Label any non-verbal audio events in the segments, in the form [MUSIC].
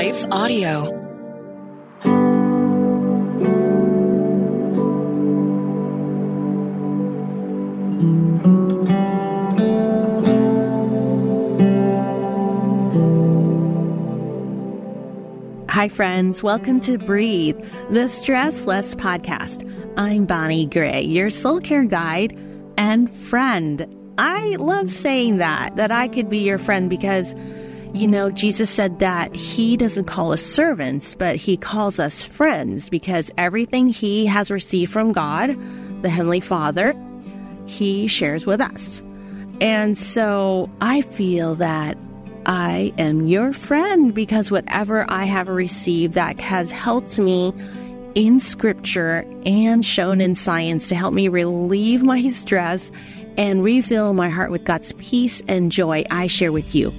Life Audio. Hi, friends. Welcome to Breathe, the Stress Less podcast. I'm Bonnie Gray, your soul care guide and friend. I love saying that, that I could be your friend because, you know, Jesus said that he doesn't call us servants, but he calls us friends because everything he has received from God, the Heavenly Father, he shares with us. And so I feel that I am your friend because whatever I have received that has helped me in scripture and shown in science to help me relieve my stress and refill my heart with God's peace and joy, I share with you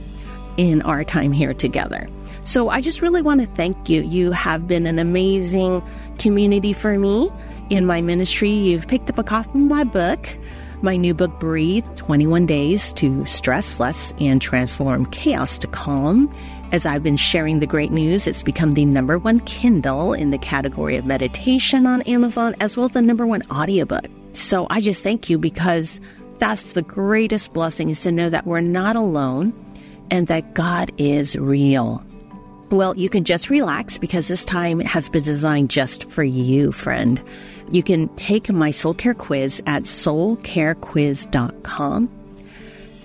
in our time here together. So I just really want to thank you. You have been an amazing community for me in my ministry. You've picked up a copy of my book my new book, Breathe 21 Days to Stress Less and Transform Chaos to Calm. As I've been sharing the great news, it's become the number one Kindle in the category of meditation on Amazon, as well as the number one audiobook. So I just thank you because that's the greatest blessing is to know that we're not alone and that God is real. Well, you can just relax because this time has been designed just for you, friend. You can take my soul care quiz at soulcarequiz.com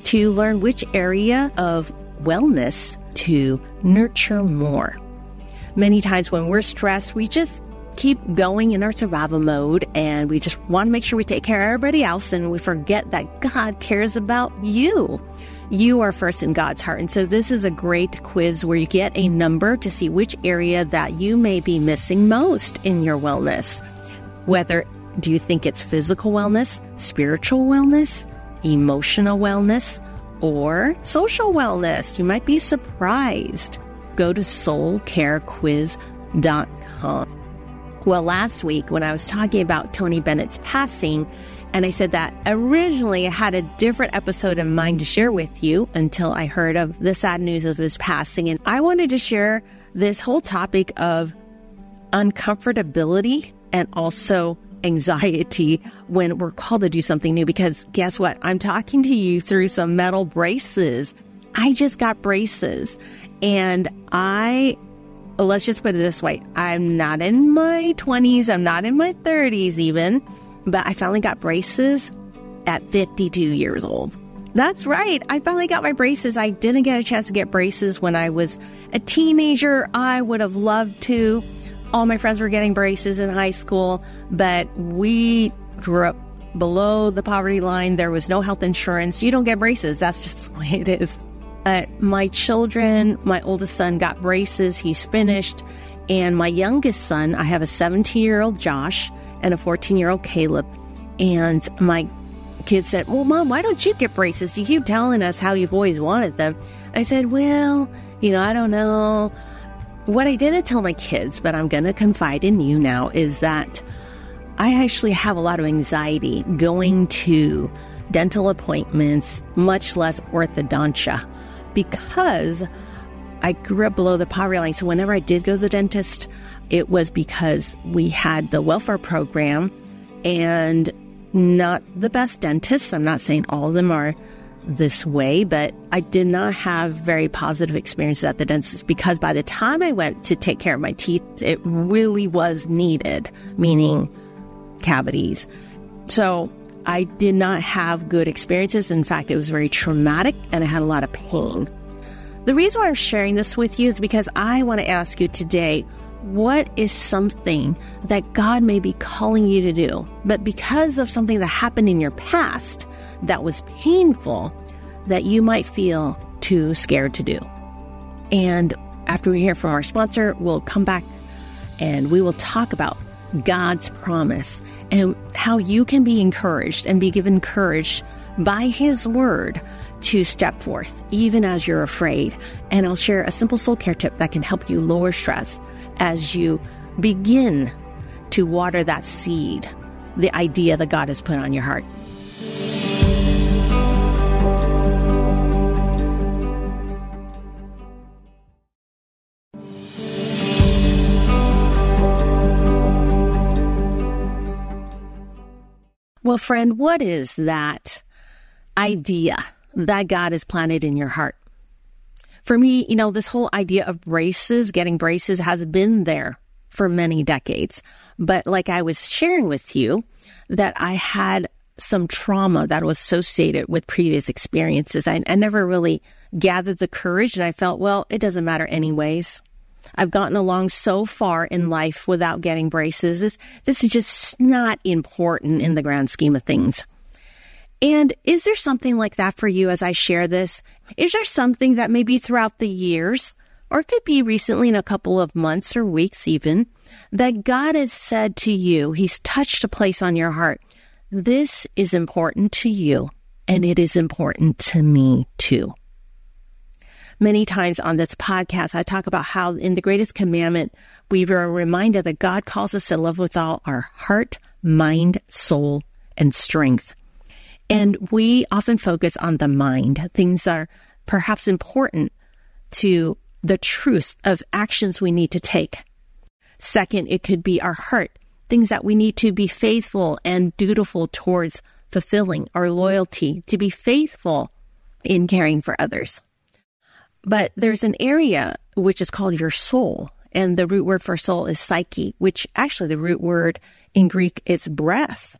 to learn which area of wellness to nurture more. Many times when we're stressed, we just keep going in our survival mode and we just want to make sure we take care of everybody else and we forget that God cares about you you are first in God's heart. And so this is a great quiz where you get a number to see which area that you may be missing most in your wellness. Whether do you think it's physical wellness, spiritual wellness, emotional wellness, or social wellness? You might be surprised. Go to soulcarequiz.com. Well, last week when I was talking about Tony Bennett's passing, and I said that originally I had a different episode in mind to share with you until I heard of the sad news of his passing. And I wanted to share this whole topic of uncomfortability and also anxiety when we're called to do something new. Because guess what? I'm talking to you through some metal braces. I just got braces and I let's just put it this way I'm not in my 20s, I'm not in my 30s even but I finally got braces at 52 years old. That's right. I finally got my braces. I didn't get a chance to get braces when I was a teenager. I would have loved to. All my friends were getting braces in high school, but we grew up below the poverty line. There was no health insurance. You don't get braces. That's just [LAUGHS] the way it is. But my children, my oldest son got braces. He's finished. And my youngest son, I have a 17 year old Josh and a 14 year old Caleb. And my kid said, Well, mom, why don't you get braces? You keep telling us how you've always wanted them. I said, Well, you know, I don't know. What I didn't tell my kids, but I'm going to confide in you now, is that I actually have a lot of anxiety going to dental appointments, much less orthodontia, because I grew up below the poverty line. So whenever I did go to the dentist, it was because we had the welfare program and not the best dentists. I'm not saying all of them are this way, but I did not have very positive experiences at the dentist because by the time I went to take care of my teeth, it really was needed, meaning cavities. So I did not have good experiences. In fact, it was very traumatic and I had a lot of pain. The reason why I'm sharing this with you is because I want to ask you today what is something that God may be calling you to do, but because of something that happened in your past that was painful, that you might feel too scared to do? And after we hear from our sponsor, we'll come back and we will talk about God's promise and how you can be encouraged and be given courage by His word to step forth, even as you're afraid. And I'll share a simple soul care tip that can help you lower stress as you begin to water that seed, the idea that God has put on your heart. Well, friend, what is that idea that God has planted in your heart? For me, you know, this whole idea of braces, getting braces has been there for many decades. But like I was sharing with you, that I had some trauma that was associated with previous experiences. I, I never really gathered the courage and I felt, well, it doesn't matter anyways. I've gotten along so far in life without getting braces. This, this is just not important in the grand scheme of things. And is there something like that for you as I share this? Is there something that maybe throughout the years, or it could be recently in a couple of months or weeks even, that God has said to you, He's touched a place on your heart this is important to you, and it is important to me too. Many times on this podcast, I talk about how in the greatest commandment, we are reminded that God calls us to love with all our heart, mind, soul, and strength. And we often focus on the mind, things that are perhaps important to the truth of actions we need to take. Second, it could be our heart, things that we need to be faithful and dutiful towards fulfilling our loyalty, to be faithful in caring for others. But there's an area which is called your soul. And the root word for soul is psyche, which actually the root word in Greek is breath.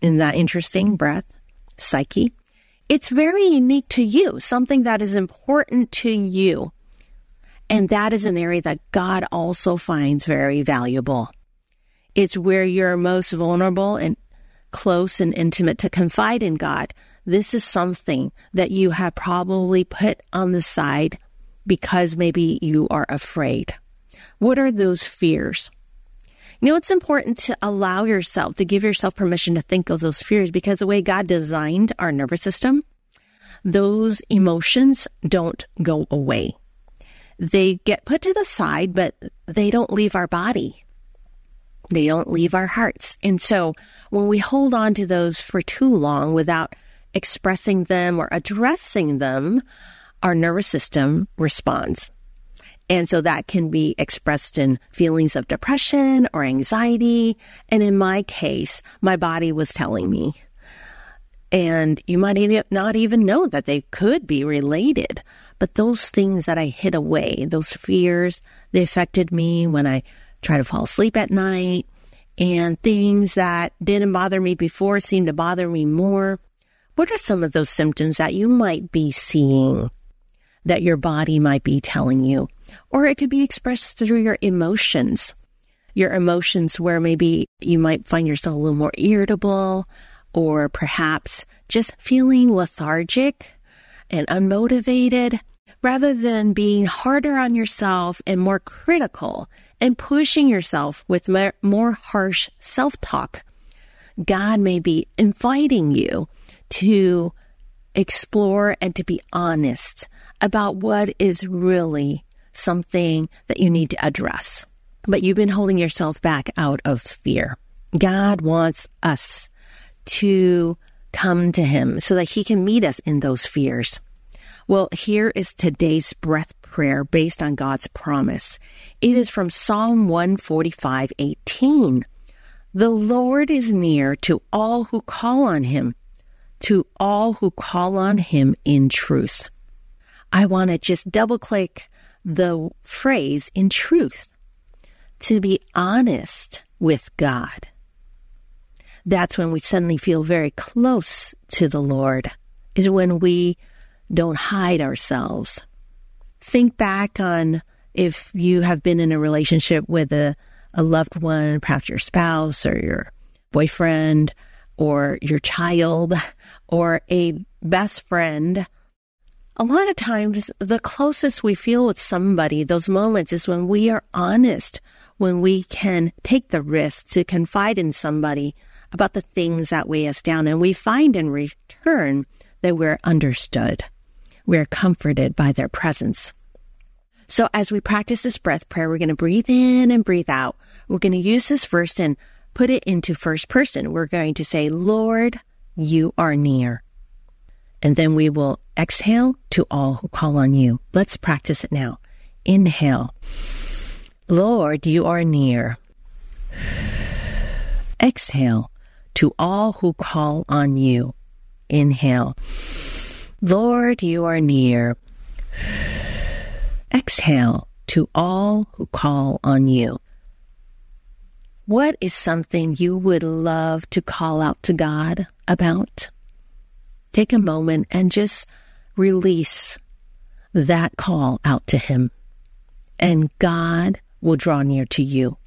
Isn't that interesting? Breath, psyche. It's very unique to you, something that is important to you. And that is an area that God also finds very valuable. It's where you're most vulnerable and close and intimate to confide in God. This is something that you have probably put on the side because maybe you are afraid. What are those fears? You know, it's important to allow yourself, to give yourself permission to think of those fears because the way God designed our nervous system, those emotions don't go away. They get put to the side, but they don't leave our body. They don't leave our hearts. And so when we hold on to those for too long without expressing them or addressing them, our nervous system responds. And so that can be expressed in feelings of depression or anxiety. And in my case, my body was telling me. And you might not even know that they could be related. But those things that I hid away, those fears, they affected me when I try to fall asleep at night, and things that didn't bother me before seem to bother me more. What are some of those symptoms that you might be seeing that your body might be telling you? Or it could be expressed through your emotions. Your emotions, where maybe you might find yourself a little more irritable, or perhaps just feeling lethargic and unmotivated rather than being harder on yourself and more critical and pushing yourself with more harsh self talk, God may be inviting you to explore and to be honest about what is really something that you need to address. But you've been holding yourself back out of fear. God wants us to come to Him so that He can meet us in those fears. Well, here is today's breath prayer based on God's promise. It is from Psalm 145 18. The Lord is near to all who call on him, to all who call on him in truth. I want to just double click the phrase in truth to be honest with God. That's when we suddenly feel very close to the Lord, is when we don't hide ourselves. Think back on if you have been in a relationship with a, a loved one, perhaps your spouse or your boyfriend or your child or a best friend. A lot of times, the closest we feel with somebody, those moments is when we are honest, when we can take the risk to confide in somebody about the things that weigh us down. And we find in return that we're understood we're comforted by their presence. So as we practice this breath prayer, we're going to breathe in and breathe out. We're going to use this verse and put it into first person. We're going to say, Lord, you are near. And then we will exhale to all who call on you. Let's practice it now. Inhale. Lord, you are near. Exhale to all who call on you. Inhale. Lord, you are near. Exhale to all who call on you. What is something you would love to call out to God about? Take a moment and just release that call out to Him, and God will draw near to you.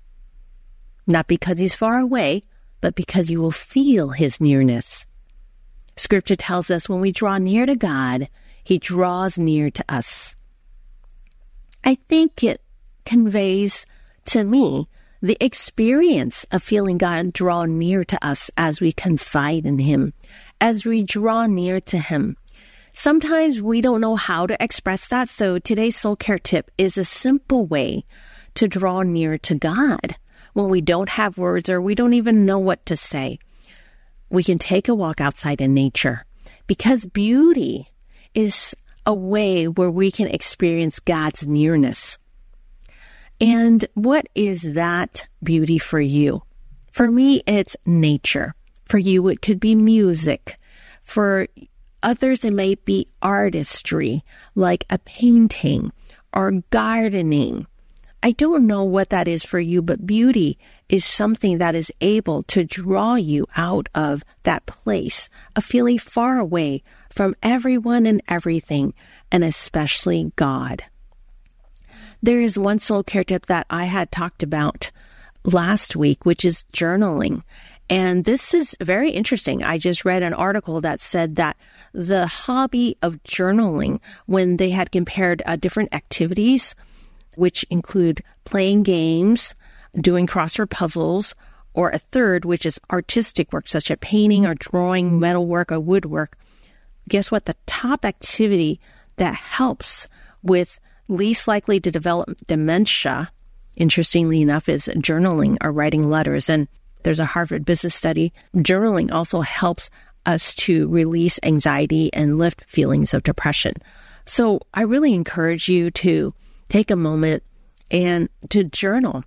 Not because He's far away, but because you will feel His nearness. Scripture tells us when we draw near to God, He draws near to us. I think it conveys to me the experience of feeling God draw near to us as we confide in Him, as we draw near to Him. Sometimes we don't know how to express that, so today's soul care tip is a simple way to draw near to God when we don't have words or we don't even know what to say. We can take a walk outside in nature because beauty is a way where we can experience God's nearness. And what is that beauty for you? For me, it's nature. For you, it could be music. For others, it may be artistry, like a painting or gardening. I don't know what that is for you, but beauty is something that is able to draw you out of that place of feeling far away from everyone and everything, and especially God. There is one soul care tip that I had talked about last week, which is journaling. And this is very interesting. I just read an article that said that the hobby of journaling, when they had compared uh, different activities, which include playing games, doing crossword puzzles, or a third, which is artistic work, such as painting or drawing, metalwork, or woodwork, guess what? The top activity that helps with least likely to develop dementia, interestingly enough, is journaling or writing letters. And there's a Harvard business study. Journaling also helps us to release anxiety and lift feelings of depression. So I really encourage you to take a moment and to journal.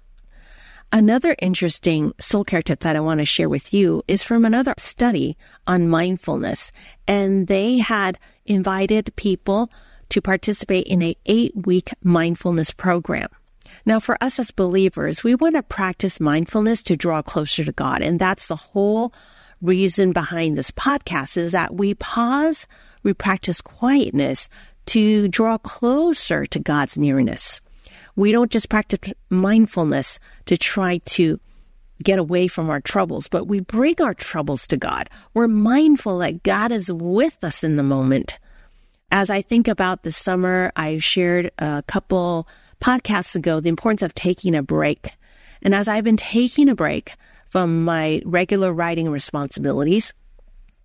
Another interesting soul care tip that I want to share with you is from another study on mindfulness. And they had invited people to participate in a eight week mindfulness program. Now, for us as believers, we want to practice mindfulness to draw closer to God. And that's the whole reason behind this podcast is that we pause, we practice quietness to draw closer to God's nearness. We don't just practice mindfulness to try to get away from our troubles, but we bring our troubles to God. We're mindful that God is with us in the moment. As I think about the summer, I shared a couple podcasts ago the importance of taking a break. And as I've been taking a break from my regular writing responsibilities,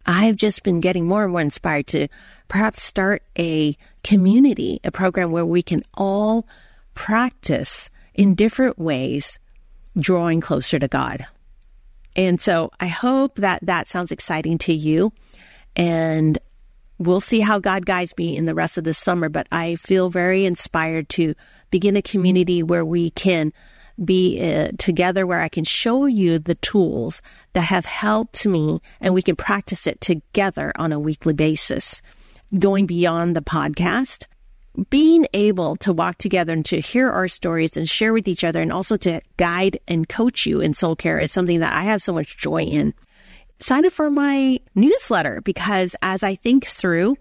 I've just been getting more and more inspired to perhaps start a community, a program where we can all practice in different ways drawing closer to God. And so I hope that that sounds exciting to you. And we'll see how God guides me in the rest of the summer. But I feel very inspired to begin a community where we can be uh, together, where I can show you the tools that have helped me and we can practice it together on a weekly basis. Going beyond the podcast, being able to walk together and to hear our stories and share with each other and also to guide and coach you in soul care is something that I have so much joy in. Sign up for my newsletter because as I think through,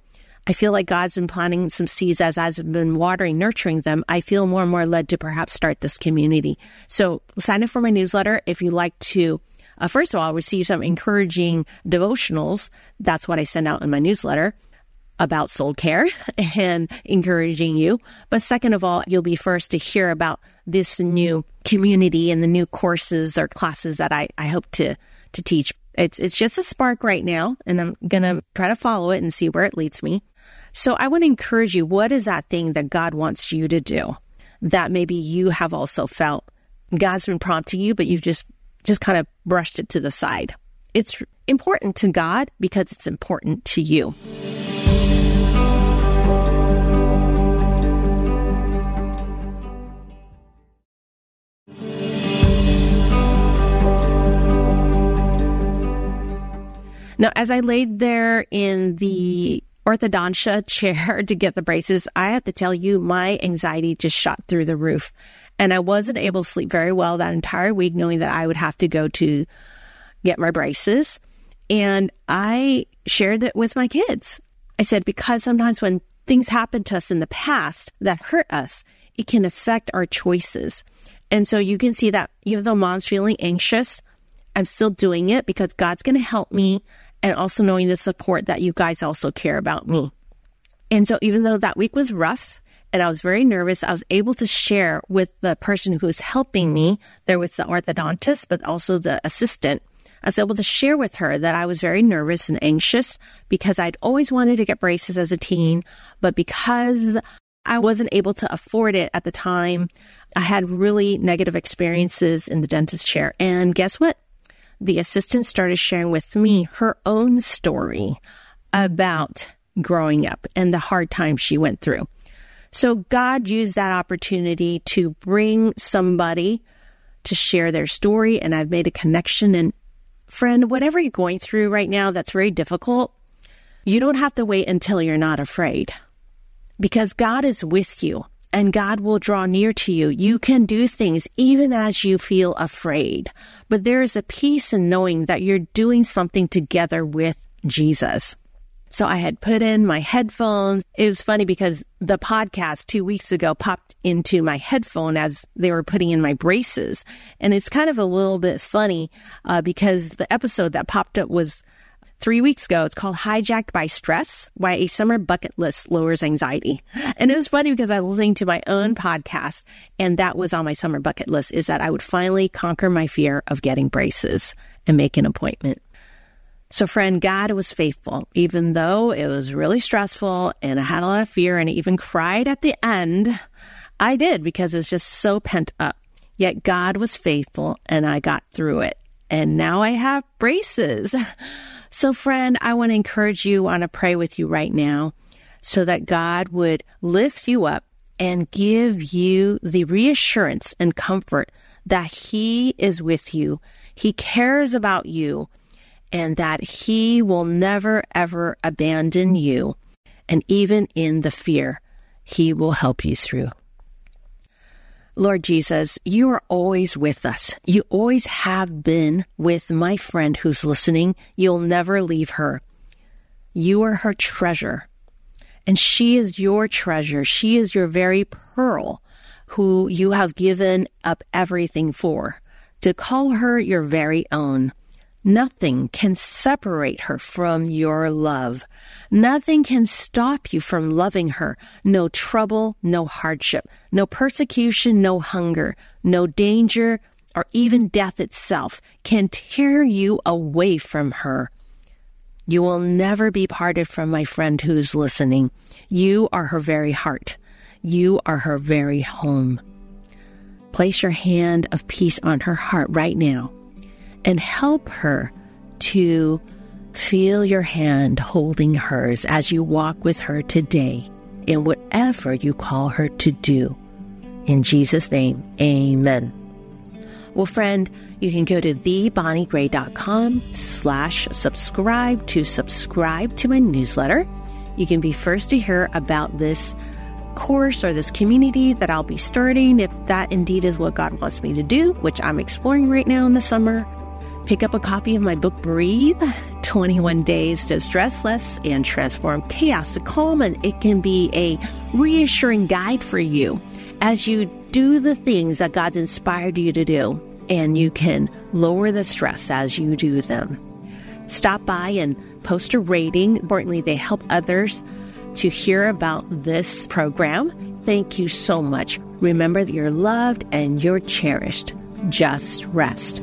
I feel like God's been planting some seeds as I've been watering, nurturing them. I feel more and more led to perhaps start this community. So sign up for my newsletter if you like to. Uh, first of all, receive some encouraging devotionals. That's what I send out in my newsletter about soul care [LAUGHS] and encouraging you. But second of all, you'll be first to hear about this new community and the new courses or classes that I, I hope to, to teach. It's, it's just a spark right now, and I'm going to try to follow it and see where it leads me. So I want to encourage you. What is that thing that God wants you to do that maybe you have also felt God's been prompting you, but you've just, just kind of brushed it to the side? It's important to God because it's important to you. Now, as I laid there in the orthodontia [LAUGHS] chair to get the braces, I have to tell you, my anxiety just shot through the roof. And I wasn't able to sleep very well that entire week, knowing that I would have to go to get my braces. And I shared it with my kids. I said, because sometimes when things happen to us in the past that hurt us, it can affect our choices. And so you can see that even though mom's feeling anxious, I'm still doing it because God's going to help me and also knowing the support that you guys also care about me. And so even though that week was rough and I was very nervous, I was able to share with the person who was helping me there with the orthodontist, but also the assistant. I was able to share with her that I was very nervous and anxious because I'd always wanted to get braces as a teen, but because I wasn't able to afford it at the time, I had really negative experiences in the dentist chair. And guess what? The assistant started sharing with me her own story about growing up and the hard times she went through. So God used that opportunity to bring somebody to share their story, and I've made a connection. And friend, whatever you're going through right now that's very difficult, you don't have to wait until you're not afraid because God is with you and God will draw near to you. You can do things even as you feel afraid. But there is a peace in knowing that you're doing something together with Jesus. So I had put in my headphones. It was funny because the podcast two weeks ago popped into my headphone as they were putting in my braces. And it's kind of a little bit funny uh, because the episode that popped up was three weeks ago. It's called Hijacked by Stress Why a Summer Bucket List Lowers Anxiety. And it was funny because I was listening to my own podcast, and that was on my summer bucket list is that I would finally conquer my fear of getting braces and make an appointment. So, friend, God was faithful, even though it was really stressful and I had a lot of fear and I even cried at the end. I did because it was just so pent up. Yet God was faithful and I got through it. And now I have braces. [LAUGHS] So, friend, I want to encourage you, want to pray with you right now so that God would lift you up and give you the reassurance and comfort that He is with you. He cares about you and that He will never, ever abandon you. And even in the fear, He will help you through. Lord Jesus, you are always with us. You always have been with my friend who's listening. You'll never leave her. You are her treasure. And she is your treasure. She is your very pearl who you have given up everything for to call her your very own. Nothing can separate her from your love. Nothing can stop you from loving her. No trouble, no hardship, no persecution, no hunger, no danger, or even death itself can tear you away from her. You will never be parted from my friend who's listening. You are her very heart. You are her very home. Place your hand of peace on her heart right now and help her to feel your hand holding hers as you walk with her today in whatever you call her to do. In Jesus' name, amen. Well, friend, you can go to thebonniegray.com slash subscribe to subscribe to my newsletter. You can be first to hear about this course or this community that I'll be starting if that indeed is what God wants me to do, which I'm exploring right now in the summer. Pick up a copy of my book, Breathe 21 Days to Stress Less and Transform Chaos to Calm. And it can be a reassuring guide for you as you do the things that God's inspired you to do. And you can lower the stress as you do them. Stop by and post a rating. Importantly, they help others to hear about this program. Thank you so much. Remember that you're loved and you're cherished. Just rest.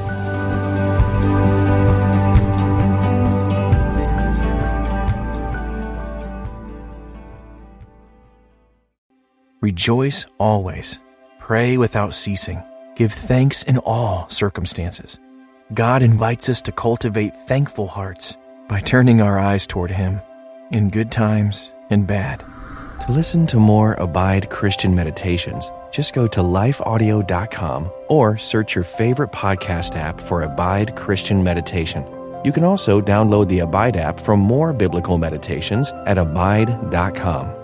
Rejoice always. Pray without ceasing. Give thanks in all circumstances. God invites us to cultivate thankful hearts by turning our eyes toward Him in good times and bad. To listen to more Abide Christian meditations, just go to lifeaudio.com or search your favorite podcast app for Abide Christian Meditation. You can also download the Abide app for more biblical meditations at abide.com.